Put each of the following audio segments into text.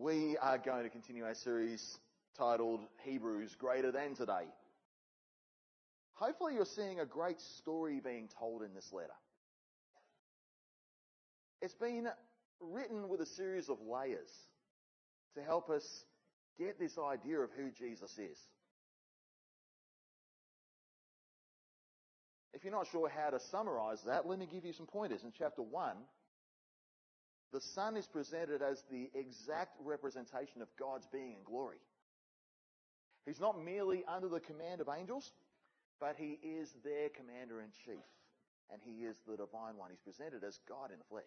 We are going to continue our series titled Hebrews Greater Than Today. Hopefully you're seeing a great story being told in this letter. It's been written with a series of layers to help us get this idea of who Jesus is. If you're not sure how to summarize that, let me give you some pointers. In chapter 1, the Son is presented as the exact representation of God's being and glory. He's not merely under the command of angels, but he is their commander in chief. And he is the divine one. He's presented as God in the flesh.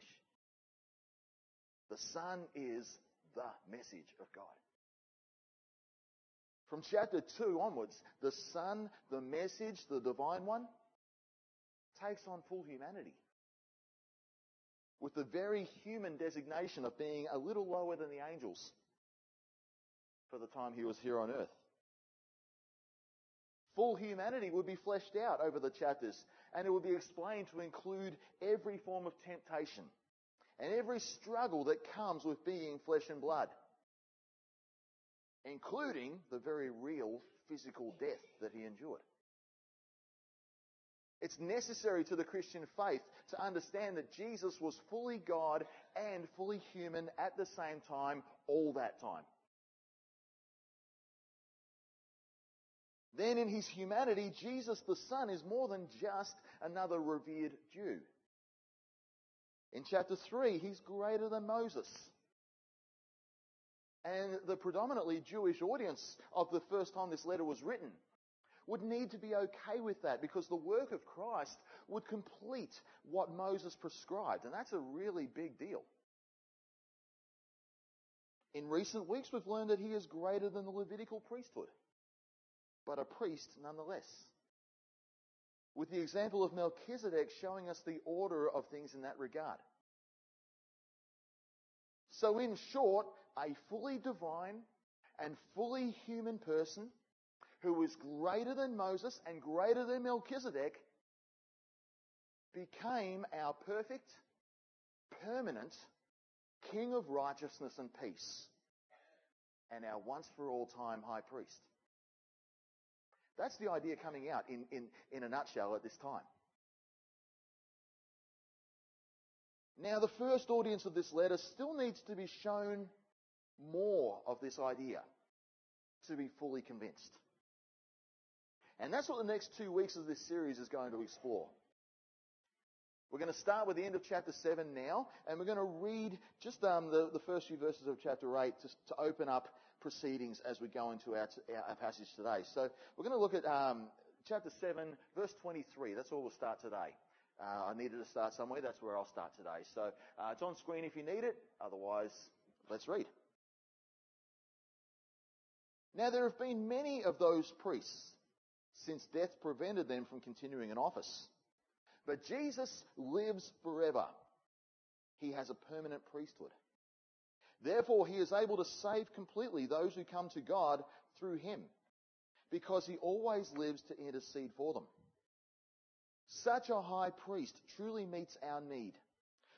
The Son is the message of God. From chapter 2 onwards, the Son, the message, the divine one, takes on full humanity. With the very human designation of being a little lower than the angels for the time he was here on earth. Full humanity would be fleshed out over the chapters and it would be explained to include every form of temptation and every struggle that comes with being flesh and blood, including the very real physical death that he endured. It's necessary to the Christian faith to understand that Jesus was fully God and fully human at the same time, all that time. Then in his humanity, Jesus the Son is more than just another revered Jew. In chapter 3, he's greater than Moses. And the predominantly Jewish audience of the first time this letter was written would need to be okay with that because the work of Christ would complete what Moses prescribed. And that's a really big deal. In recent weeks, we've learned that he is greater than the Levitical priesthood, but a priest nonetheless. With the example of Melchizedek showing us the order of things in that regard. So in short, a fully divine and fully human person who is greater than Moses and greater than Melchizedek, became our perfect, permanent King of righteousness and peace, and our once for all time high priest. That's the idea coming out in, in, in a nutshell at this time. Now, the first audience of this letter still needs to be shown more of this idea to be fully convinced. And that's what the next two weeks of this series is going to explore. We're going to start with the end of chapter 7 now, and we're going to read just um, the, the, first few verses of chapter 8 to, to, open up proceedings as we go into our, our passage today. So we're going to look at um, chapter 7, verse 23. That's where we'll start today. Uh, I needed to start somewhere. That's where I'll start today. So uh, it's on screen if you need it. Otherwise, let's read. Now there have been many of those priests since death prevented them from continuing in office. But Jesus lives forever. He has a permanent priesthood. Therefore, he is able to save completely those who come to God through him, because he always lives to intercede for them. Such a high priest truly meets our need.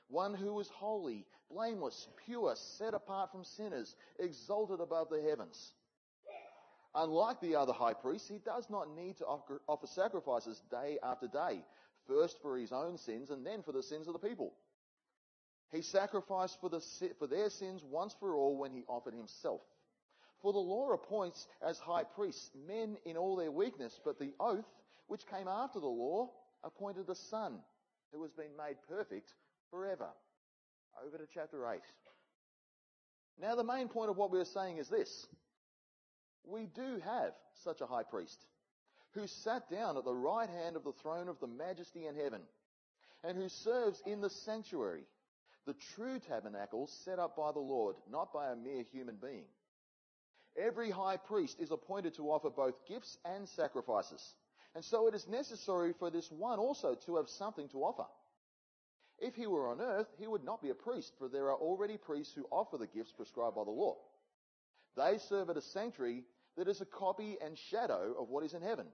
One who is holy, blameless, pure, set apart from sinners, exalted above the heavens. Unlike the other high priests, he does not need to offer sacrifices day after day, first for his own sins and then for the sins of the people. He sacrificed for, the, for their sins once for all when he offered himself. For the law appoints as high priests men in all their weakness, but the oath, which came after the law, appointed a son who has been made perfect forever. Over to chapter 8. Now the main point of what we're saying is this. We do have such a high priest who sat down at the right hand of the throne of the majesty in heaven and who serves in the sanctuary, the true tabernacle set up by the Lord, not by a mere human being. Every high priest is appointed to offer both gifts and sacrifices. And so it is necessary for this one also to have something to offer. If he were on earth, he would not be a priest, for there are already priests who offer the gifts prescribed by the law. They serve at a sanctuary that is a copy and shadow of what is in heaven.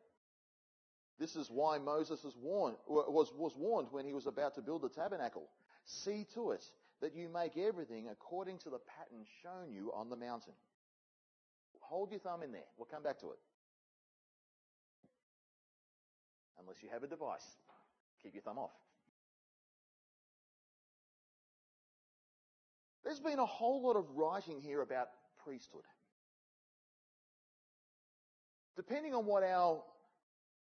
This is why Moses was warned, was, was warned when he was about to build the tabernacle. See to it that you make everything according to the pattern shown you on the mountain. Hold your thumb in there. We'll come back to it. Unless you have a device, keep your thumb off. There's been a whole lot of writing here about priesthood. Depending on what our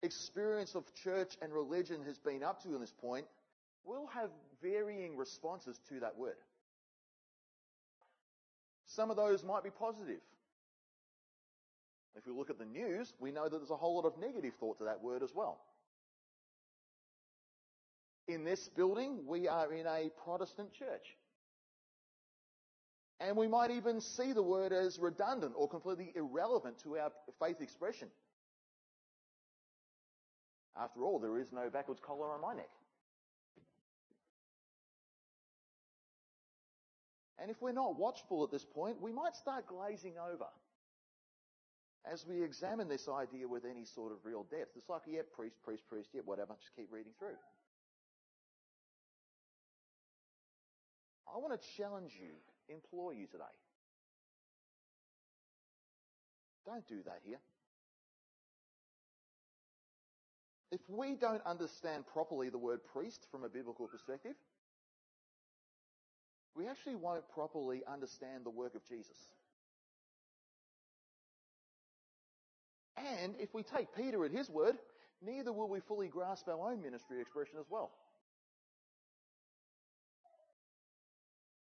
experience of church and religion has been up to in this point, we'll have varying responses to that word. Some of those might be positive. If we look at the news, we know that there's a whole lot of negative thought to that word as well. In this building, we are in a Protestant church. And we might even see the word as redundant or completely irrelevant to our faith expression. After all, there is no backwards collar on my neck. And if we're not watchful at this point, we might start glazing over as we examine this idea with any sort of real depth. It's like, yeah, priest, priest, priest, yeah, whatever, just keep reading through. I want to challenge you, implore you today. Don't do that here. If we don't understand properly the word priest from a biblical perspective, we actually won't properly understand the work of Jesus. And if we take Peter at his word, neither will we fully grasp our own ministry expression as well.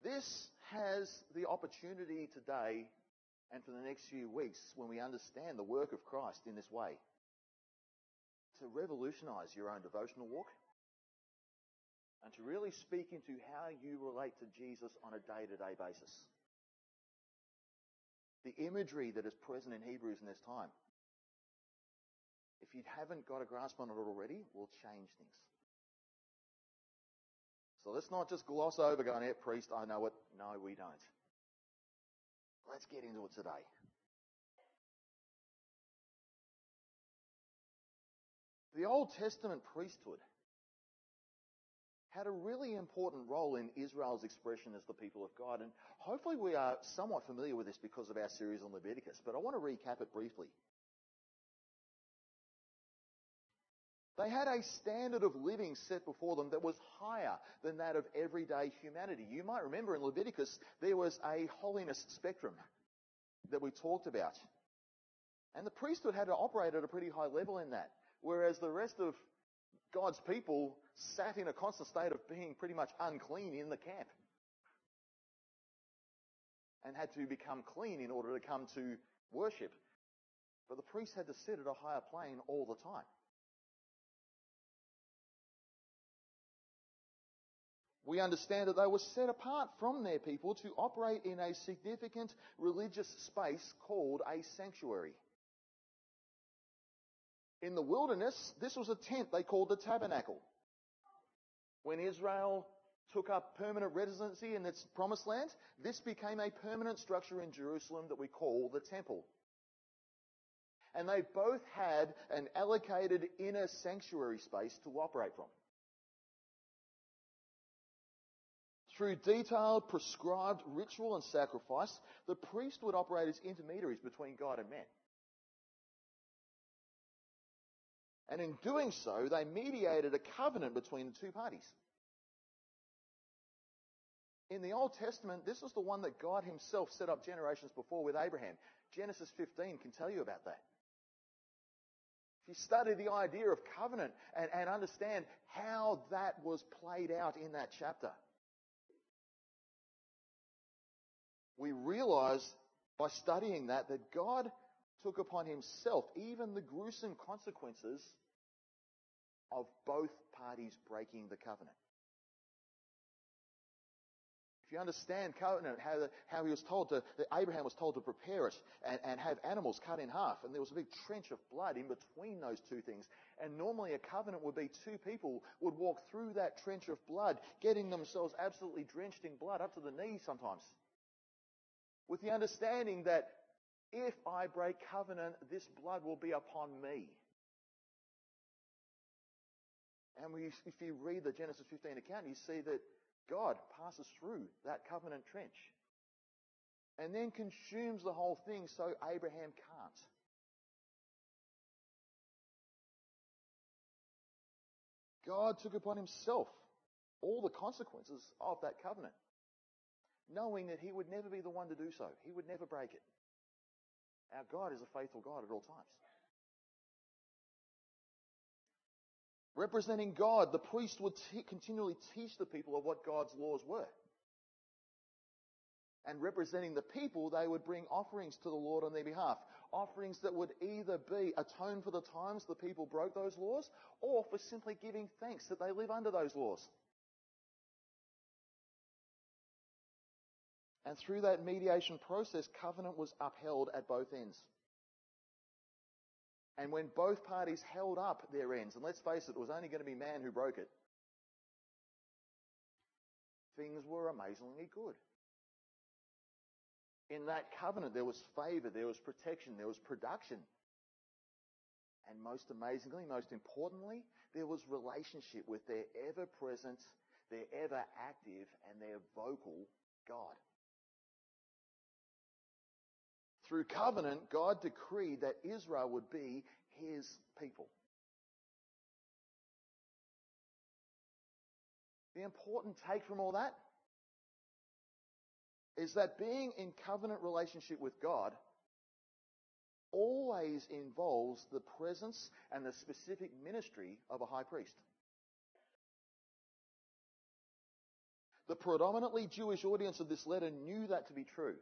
This has the opportunity today and for the next few weeks when we understand the work of Christ in this way to revolutionize your own devotional walk and to really speak into how you relate to Jesus on a day to day basis. The imagery that is present in Hebrews in this time, if you haven't got a grasp on it already, will change things. So let's not just gloss over going, yeah, priest, I know it. No, we don't. Let's get into it today. The Old Testament priesthood had a really important role in Israel's expression as the people of God. And hopefully we are somewhat familiar with this because of our series on Leviticus, but I want to recap it briefly. They had a standard of living set before them that was higher than that of everyday humanity. You might remember in Leviticus there was a holiness spectrum that we talked about. And the priesthood had to operate at a pretty high level in that. Whereas the rest of God's people sat in a constant state of being pretty much unclean in the camp. And had to become clean in order to come to worship. But the priests had to sit at a higher plane all the time. We understand that they were set apart from their people to operate in a significant religious space called a sanctuary. In the wilderness, this was a tent they called the tabernacle. When Israel took up permanent residency in its promised land, this became a permanent structure in Jerusalem that we call the temple. And they both had an allocated inner sanctuary space to operate from. Through detailed, prescribed ritual and sacrifice, the priest would operate as intermediaries between God and man. And in doing so, they mediated a covenant between the two parties. In the Old Testament, this was the one that God himself set up generations before with Abraham. Genesis 15 can tell you about that. If you study the idea of covenant and, and understand how that was played out in that chapter, we realize by studying that that God took upon himself even the gruesome consequences of both parties breaking the covenant. If you understand covenant, how, how he was told to, that Abraham was told to prepare it and, and have animals cut in half, and there was a big trench of blood in between those two things. And normally a covenant would be two people would walk through that trench of blood, getting themselves absolutely drenched in blood up to the knees sometimes with the understanding that if I break covenant, this blood will be upon me. And we, if you read the Genesis 15 account, you see that God passes through that covenant trench and then consumes the whole thing so Abraham can't. God took upon himself all the consequences of that covenant, knowing that he would never be the one to do so. He would never break it. Our God is a faithful God at all times. Representing God, the priest would t- continually teach the people of what God's laws were. And representing the people, they would bring offerings to the Lord on their behalf. Offerings that would either be atone for the times the people broke those laws, or for simply giving thanks that they live under those laws. And through that mediation process, covenant was upheld at both ends. And when both parties held up their ends, and let's face it, it was only going to be man who broke it, things were amazingly good. In that covenant, there was favor, there was protection, there was production. And most amazingly, most importantly, there was relationship with their ever present, their ever active, and their vocal God. Through covenant, God decreed that Israel would be his people. The important take from all that is that being in covenant relationship with God always involves the presence and the specific ministry of a high priest. The predominantly Jewish audience of this letter knew that to be true.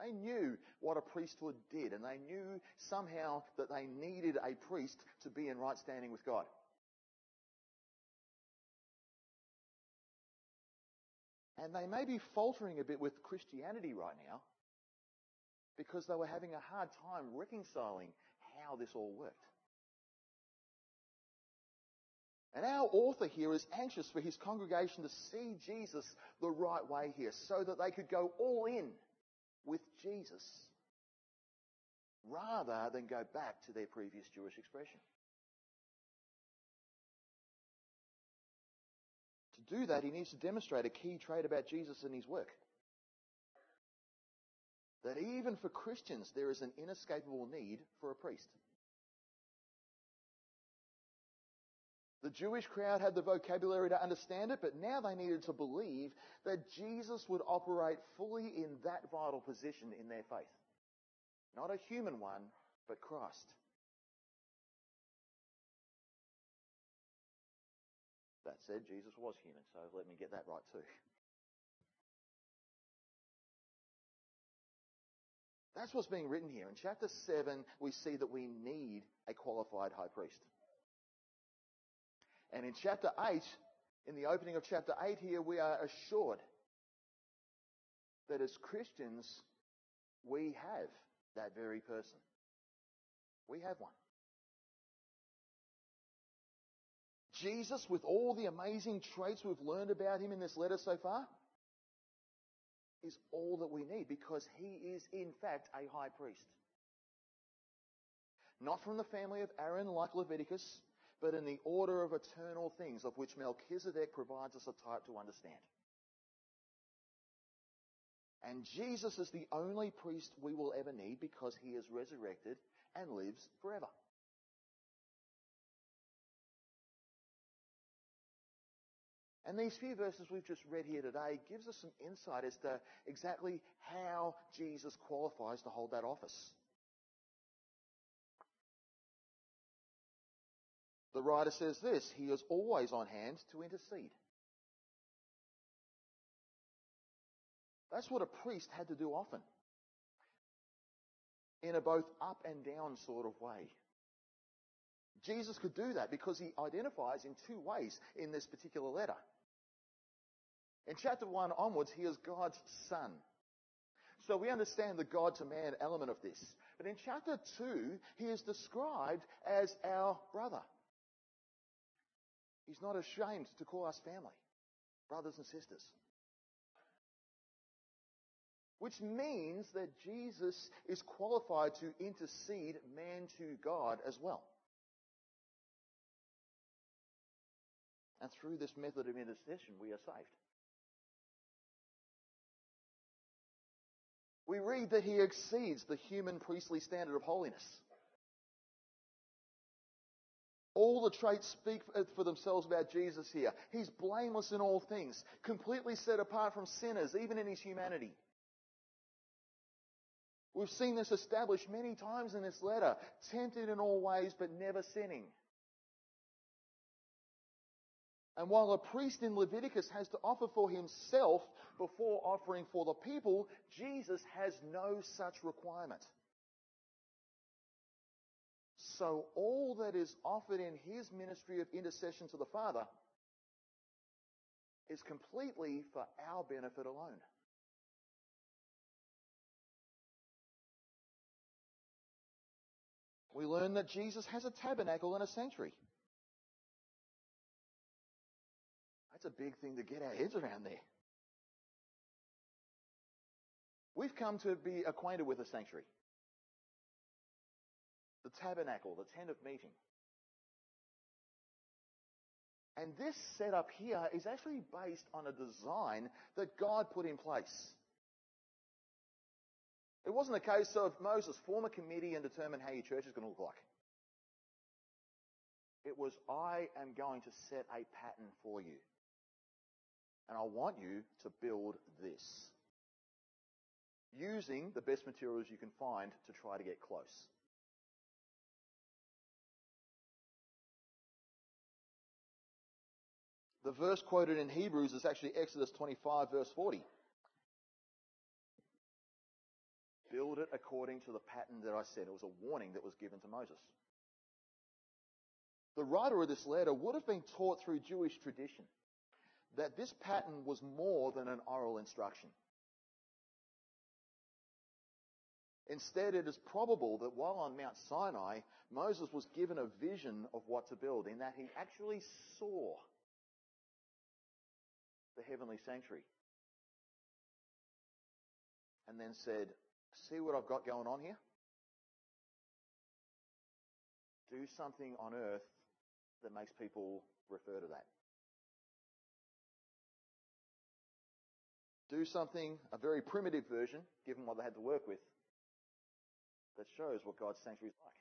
They knew what a priesthood did, and they knew somehow that they needed a priest to be in right standing with God. And they may be faltering a bit with Christianity right now because they were having a hard time reconciling how this all worked. And our author here is anxious for his congregation to see Jesus the right way here so that they could go all in with Jesus rather than go back to their previous Jewish expression. To do that, he needs to demonstrate a key trait about Jesus and his work. That even for Christians, there is an inescapable need for a priest. The Jewish crowd had the vocabulary to understand it, but now they needed to believe that Jesus would operate fully in that vital position in their faith. Not a human one, but Christ. That said, Jesus was human, so let me get that right too. That's what's being written here. In chapter 7, we see that we need a qualified high priest. And in chapter 8, in the opening of chapter 8 here, we are assured that as Christians, we have that very person. We have one. Jesus, with all the amazing traits we've learned about him in this letter so far, is all that we need because he is, in fact, a high priest. Not from the family of Aaron like Leviticus, but in the order of eternal things, of which Melchizedek provides us a type to understand. And Jesus is the only priest we will ever need because he is resurrected and lives forever. And these few verses we've just read here today gives us some insight as to exactly how Jesus qualifies to hold that office. The writer says this, he is always on hand to intercede. That's what a priest had to do often. In a both up and down sort of way. Jesus could do that because he identifies in two ways in this particular letter. In chapter 1 onwards, he is God's son. So we understand the God to man element of this. But in chapter 2, he is described as our brother. He's not ashamed to call us family, brothers and sisters. Which means that Jesus is qualified to intercede man to God as well. And through this method of intercession, we are saved. We read that he exceeds the human priestly standard of holiness. All the traits speak for themselves about Jesus here. He's blameless in all things, completely set apart from sinners, even in his humanity. We've seen this established many times in this letter. Tempted in all ways, but never sinning. And while a priest in Leviticus has to offer for himself before offering for the people, Jesus has no such requirement. So all that is offered in his ministry of intercession to the Father is completely for our benefit alone. We learn that Jesus has a tabernacle and a sanctuary. That's a big thing to get our heads around there. We've come to be acquainted with a sanctuary the tabernacle, the tent of meeting. And this setup here is actually based on a design that God put in place. It wasn't a case of Moses form a committee and determine how your church is going to look like. It was, I am going to set a pattern for you. And I want you to build this. Using the best materials you can find to try to get close. The verse quoted in Hebrews is actually Exodus 25 verse 40. Build it according to the pattern that I said. It was a warning that was given to Moses. The writer of this letter would have been taught through Jewish tradition that this pattern was more than an oral instruction. Instead, it is probable that while on Mount Sinai, Moses was given a vision of what to build, in that he actually saw the heavenly sanctuary. And then said, See what I've got going on here? Do something on earth that makes people refer to that. Do something, a very primitive version, given what they had to work with, that shows what God's sanctuary is like.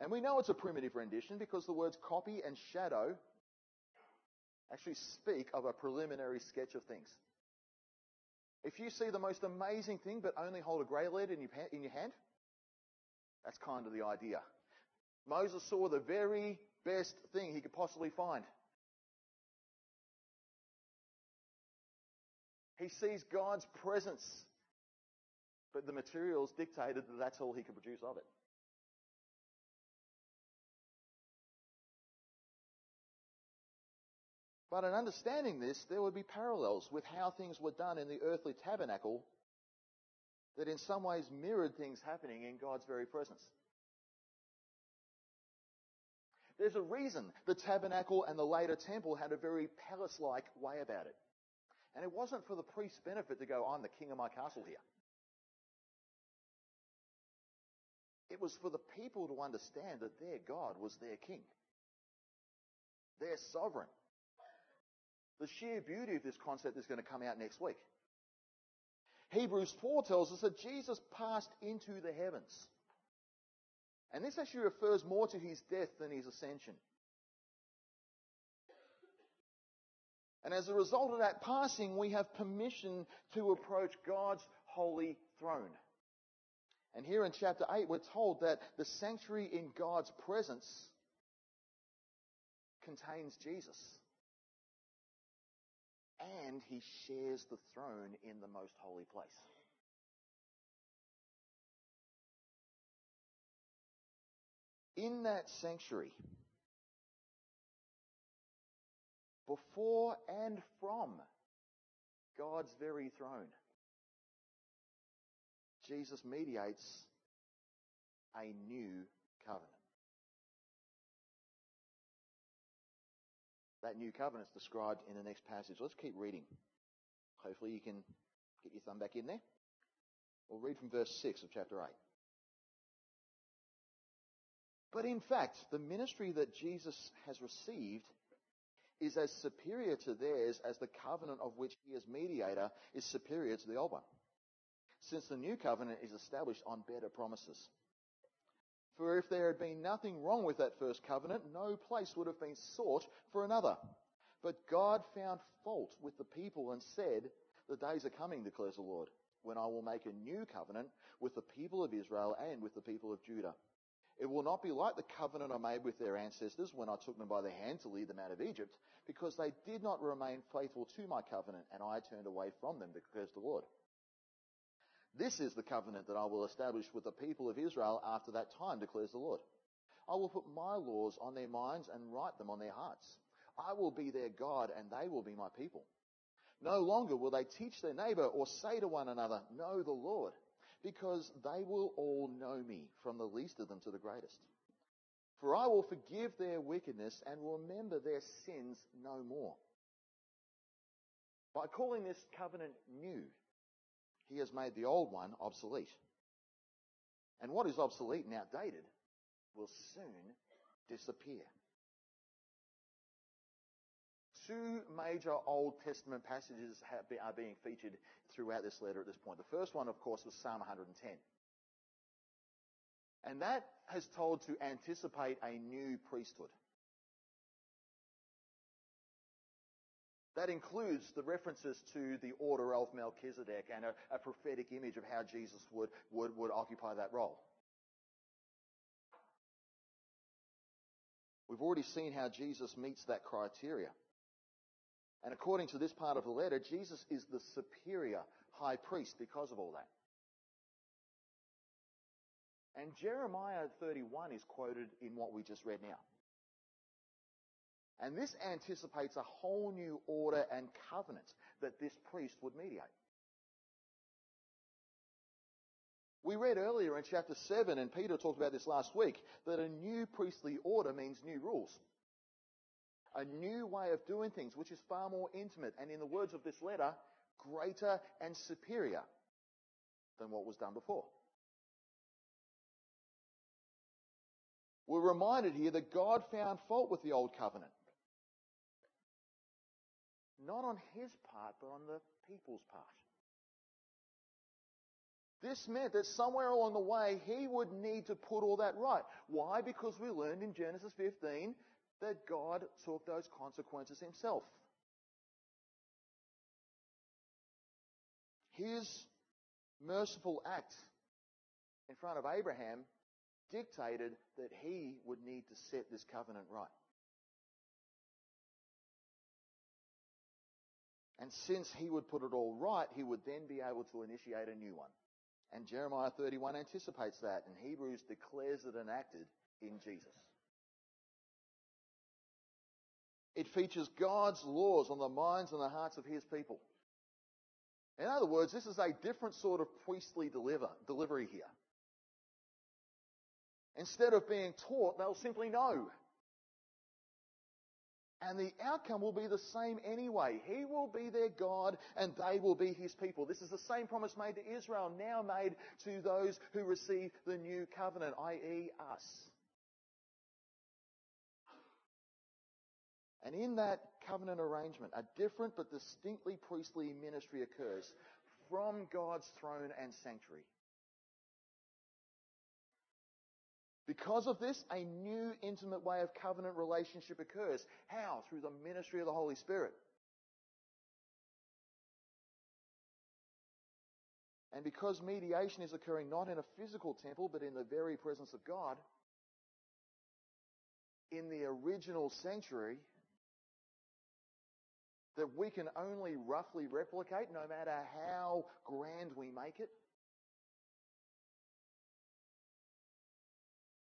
And we know it's a primitive rendition because the words copy and shadow actually speak of a preliminary sketch of things. If you see the most amazing thing but only hold a grey lead in your, in your hand, that's kind of the idea. Moses saw the very best thing he could possibly find. He sees God's presence, but the materials dictated that that's all he could produce of it. But in understanding this, there would be parallels with how things were done in the earthly tabernacle that in some ways mirrored things happening in God's very presence. There's a reason the tabernacle and the later temple had a very palace-like way about it. And it wasn't for the priest's benefit to go, I'm the king of my castle here. It was for the people to understand that their God was their king. Their sovereign. The sheer beauty of this concept is going to come out next week. Hebrews 4 tells us that Jesus passed into the heavens. And this actually refers more to his death than his ascension. And as a result of that passing, we have permission to approach God's holy throne. And here in chapter 8, we're told that the sanctuary in God's presence contains Jesus and he shares the throne in the most holy place. In that sanctuary, before and from God's very throne, Jesus mediates a new covenant. That new covenant is described in the next passage. Let's keep reading. Hopefully you can get your thumb back in there. We'll read from verse 6 of chapter 8. But in fact, the ministry that Jesus has received is as superior to theirs as the covenant of which he as mediator is superior to the old one, since the new covenant is established on better promises. For if there had been nothing wrong with that first covenant, no place would have been sought for another. But God found fault with the people and said, The days are coming, declares the Lord, when I will make a new covenant with the people of Israel and with the people of Judah. It will not be like the covenant I made with their ancestors when I took them by the hand to lead them out of Egypt, because they did not remain faithful to my covenant, and I turned away from them, declares the Lord. This is the covenant that I will establish with the people of Israel after that time, declares the Lord. I will put my laws on their minds and write them on their hearts. I will be their God and they will be my people. No longer will they teach their neighbor or say to one another, know the Lord, because they will all know me, from the least of them to the greatest. For I will forgive their wickedness and will remember their sins no more. By calling this covenant new, he has made the old one obsolete. And what is obsolete and outdated will soon disappear. Two major Old Testament passages are being featured throughout this letter at this point. The first one, of course, was Psalm 110. And that has told to anticipate a new priesthood. That includes the references to the order of Melchizedek and a, a prophetic image of how Jesus would, would, would occupy that role. We've already seen how Jesus meets that criteria. And according to this part of the letter, Jesus is the superior high priest because of all that. And Jeremiah 31 is quoted in what we just read now. And this anticipates a whole new order and covenant that this priest would mediate. We read earlier in chapter 7, and Peter talked about this last week, that a new priestly order means new rules. A new way of doing things, which is far more intimate, and in the words of this letter, greater and superior than what was done before. We're reminded here that God found fault with the old covenant. Not on his part, but on the people's part. This meant that somewhere along the way he would need to put all that right. Why? Because we learned in Genesis 15 that God took those consequences himself. His merciful act in front of Abraham dictated that he would need to set this covenant right. And since he would put it all right, he would then be able to initiate a new one. And Jeremiah 31 anticipates that, and Hebrews declares it enacted in Jesus. It features God's laws on the minds and the hearts of his people. In other words, this is a different sort of priestly deliver, delivery here. Instead of being taught, they'll simply know. And the outcome will be the same anyway. He will be their God and they will be his people. This is the same promise made to Israel, now made to those who receive the new covenant, i.e. us. And in that covenant arrangement, a different but distinctly priestly ministry occurs from God's throne and sanctuary. Because of this, a new intimate way of covenant relationship occurs. How? Through the ministry of the Holy Spirit. And because mediation is occurring not in a physical temple, but in the very presence of God, in the original sanctuary, that we can only roughly replicate no matter how grand we make it,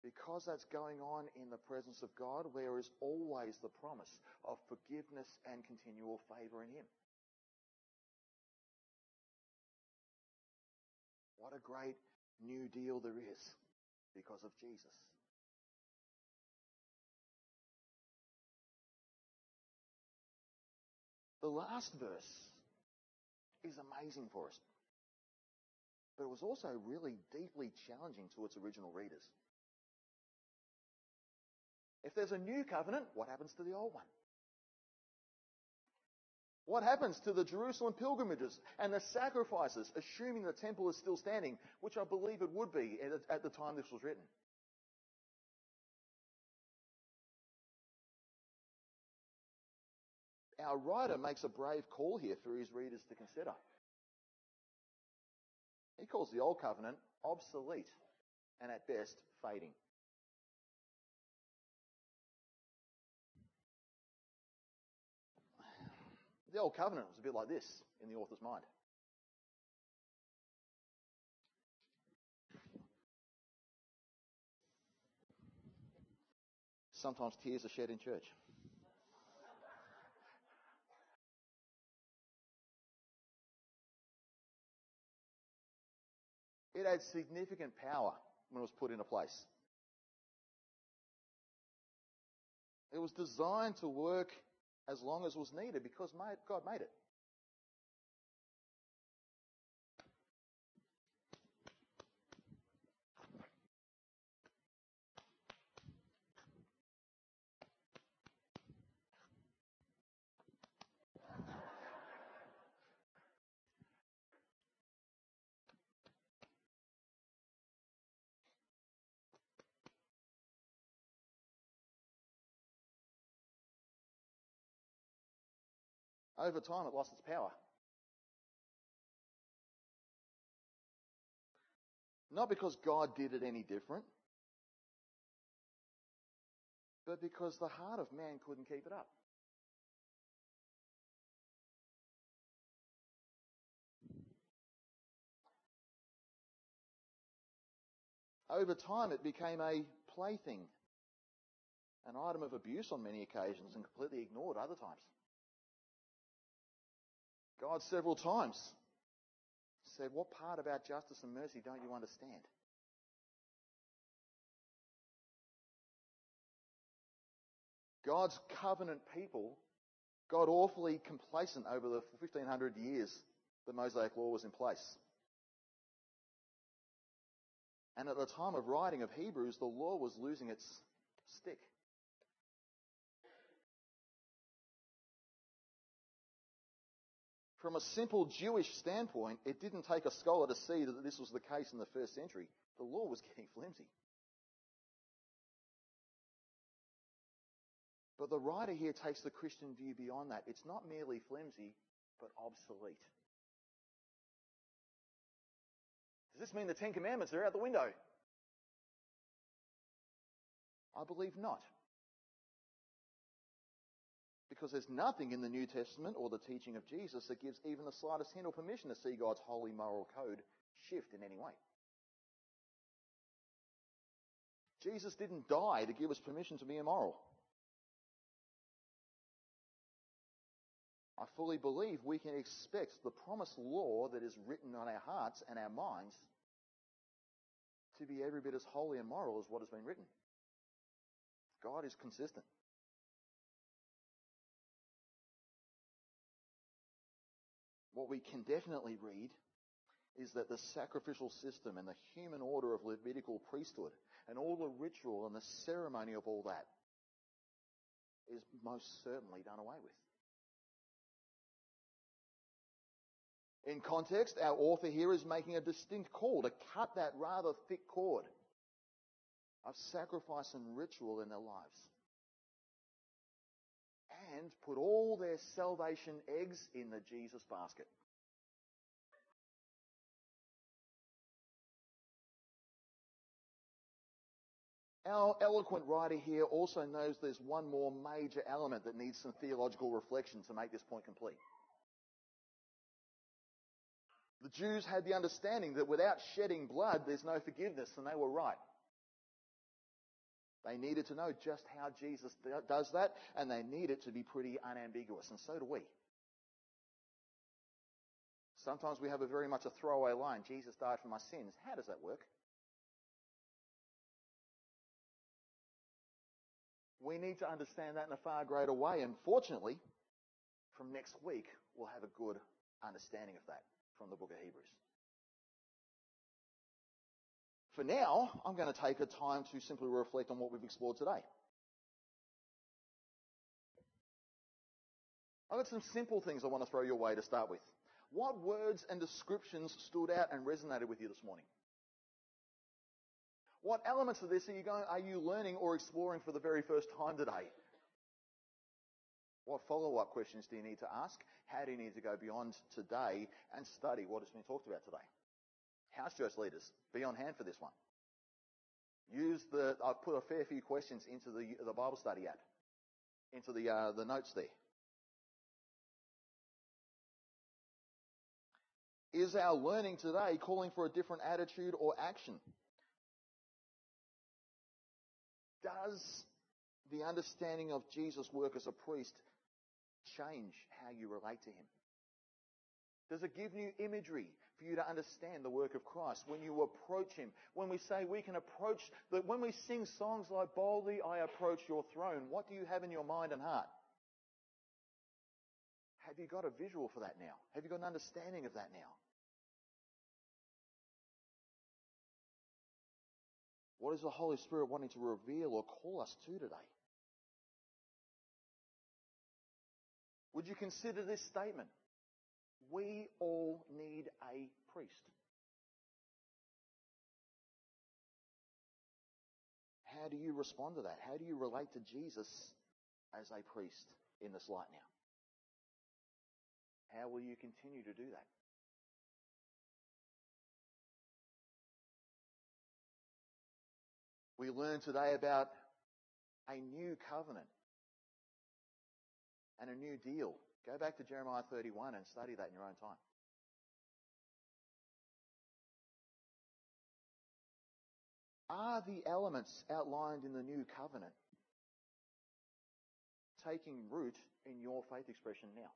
Because that's going on in the presence of God, there is always the promise of forgiveness and continual favour in Him. What a great new deal there is because of Jesus. The last verse is amazing for us. But it was also really deeply challenging to its original readers. If there's a new covenant, what happens to the old one? What happens to the Jerusalem pilgrimages and the sacrifices, assuming the temple is still standing, which I believe it would be at the time this was written? Our writer makes a brave call here for his readers to consider. He calls the Old Covenant obsolete and at best fading. The Old Covenant was a bit like this in the author's mind. Sometimes tears are shed in church. It had significant power when it was put into place. It was designed to work as long as was needed because God made it. Over time, it lost its power. Not because God did it any different, but because the heart of man couldn't keep it up. Over time, it became a plaything, an item of abuse on many occasions, and completely ignored other times. God several times said, What part about justice and mercy don't you understand? God's covenant people got awfully complacent over the 1500 years the Mosaic Law was in place. And at the time of writing of Hebrews, the law was losing its stick. From a simple Jewish standpoint, it didn't take a scholar to see that this was the case in the first century. The law was getting flimsy. But the writer here takes the Christian view beyond that. It's not merely flimsy, but obsolete. Does this mean the Ten Commandments are out the window? I believe not. Because there's nothing in the New Testament or the teaching of Jesus that gives even the slightest hint or permission to see God's holy moral code shift in any way. Jesus didn't die to give us permission to be immoral. I fully believe we can expect the promised law that is written on our hearts and our minds to be every bit as holy and moral as what has been written. God is consistent. What we can definitely read is that the sacrificial system and the human order of Levitical priesthood and all the ritual and the ceremony of all that is most certainly done away with. In context, our author here is making a distinct call to cut that rather thick cord of sacrifice and ritual in their lives and put all their salvation eggs in the Jesus basket. Our eloquent writer here also knows there's one more major element that needs some theological reflection to make this point complete. The Jews had the understanding that without shedding blood, there's no forgiveness, and they were right. They needed to know just how Jesus does that, and they need it to be pretty unambiguous, and so do we. Sometimes we have a very much a throwaway line Jesus died for my sins. How does that work? We need to understand that in a far greater way, and fortunately, from next week, we'll have a good understanding of that from the book of Hebrews. For now, I'm going to take a time to simply reflect on what we've explored today. I've got some simple things I want to throw your way to start with. What words and descriptions stood out and resonated with you this morning? What elements of this are you going, are you learning or exploring for the very first time today? What follow-up questions do you need to ask? How do you need to go beyond today and study what has been talked about today? House church leaders, be on hand for this one. Use the, I've put a fair few questions into the, the Bible study app, into the, uh, the notes there. Is our learning today calling for a different attitude or action? Does the understanding of Jesus' work as a priest change how you relate to him? Does it give you imagery for you to understand the work of Christ when you approach Him? When we say we can approach, that when we sing songs like Boldly I Approach Your Throne, what do you have in your mind and heart? Have you got a visual for that now? Have you got an understanding of that now? What is the Holy Spirit wanting to reveal or call us to today? Would you consider this statement? We all need a priest. How do you respond to that? How do you relate to Jesus as a priest in this light now? How will you continue to do that? We learn today about a new covenant and a new deal Go back to Jeremiah 31 and study that in your own time. Are the elements outlined in the new covenant taking root in your faith expression now?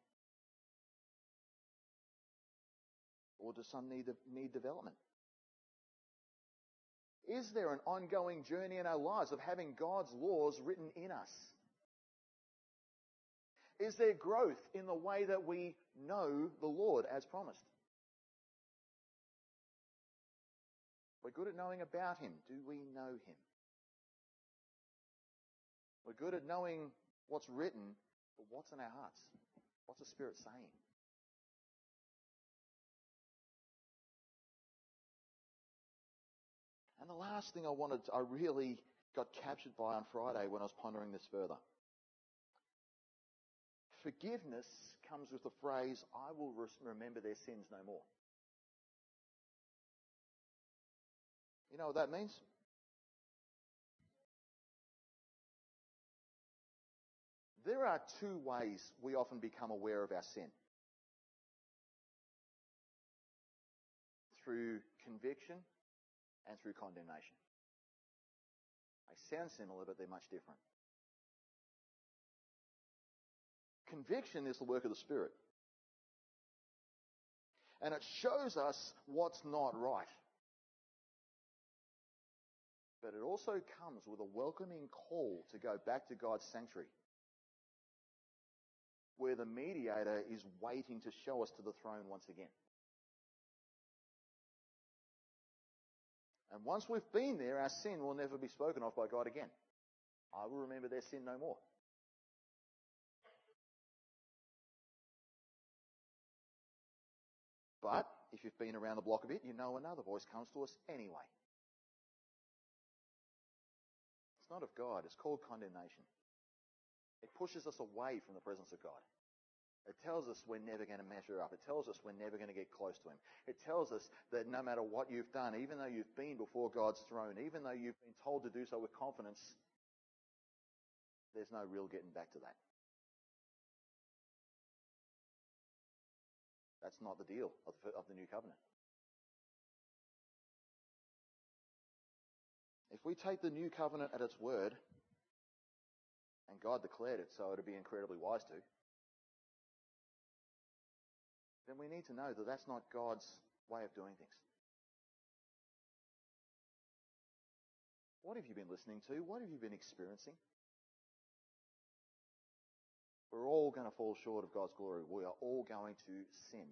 Or does some need, need development? Is there an ongoing journey in our lives of having God's laws written in us? Is there growth in the way that we know the Lord as promised? We're good at knowing about Him. Do we know Him? We're good at knowing what's written, but what's in our hearts? What's the Spirit saying? And the last thing I wanted, I really got captured by on Friday when I was pondering this further. Forgiveness comes with the phrase, I will remember their sins no more. You know what that means? There are two ways we often become aware of our sin. Through conviction and through condemnation. They sound similar, but they're much different. Conviction is the work of the Spirit. And it shows us what's not right. But it also comes with a welcoming call to go back to God's sanctuary, where the mediator is waiting to show us to the throne once again. And once we've been there, our sin will never be spoken of by God again. I will remember their sin no more. But if you've been around the block a bit, you know another voice comes to us anyway. It's not of God, it's called condemnation. It pushes us away from the presence of God. It tells us we're never going to measure up. It tells us we're never going to get close to Him. It tells us that no matter what you've done, even though you've been before God's throne, even though you've been told to do so with confidence, there's no real getting back to that. That's not the deal of the, of the new covenant. If we take the new covenant at its word, and God declared it so it would be incredibly wise to, then we need to know that that's not God's way of doing things. What have you been listening to? What have you been experiencing? We're all going to fall short of God's glory. We are all going to sin.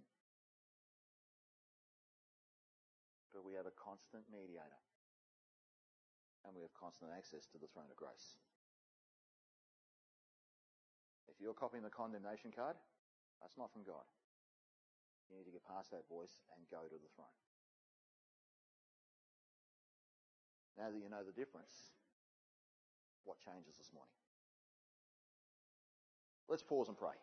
But we have a constant mediator. And we have constant access to the throne of grace. If you're copying the condemnation card, that's not from God. You need to get past that voice and go to the throne. Now that you know the difference, what changes this morning? Let's pause and pray.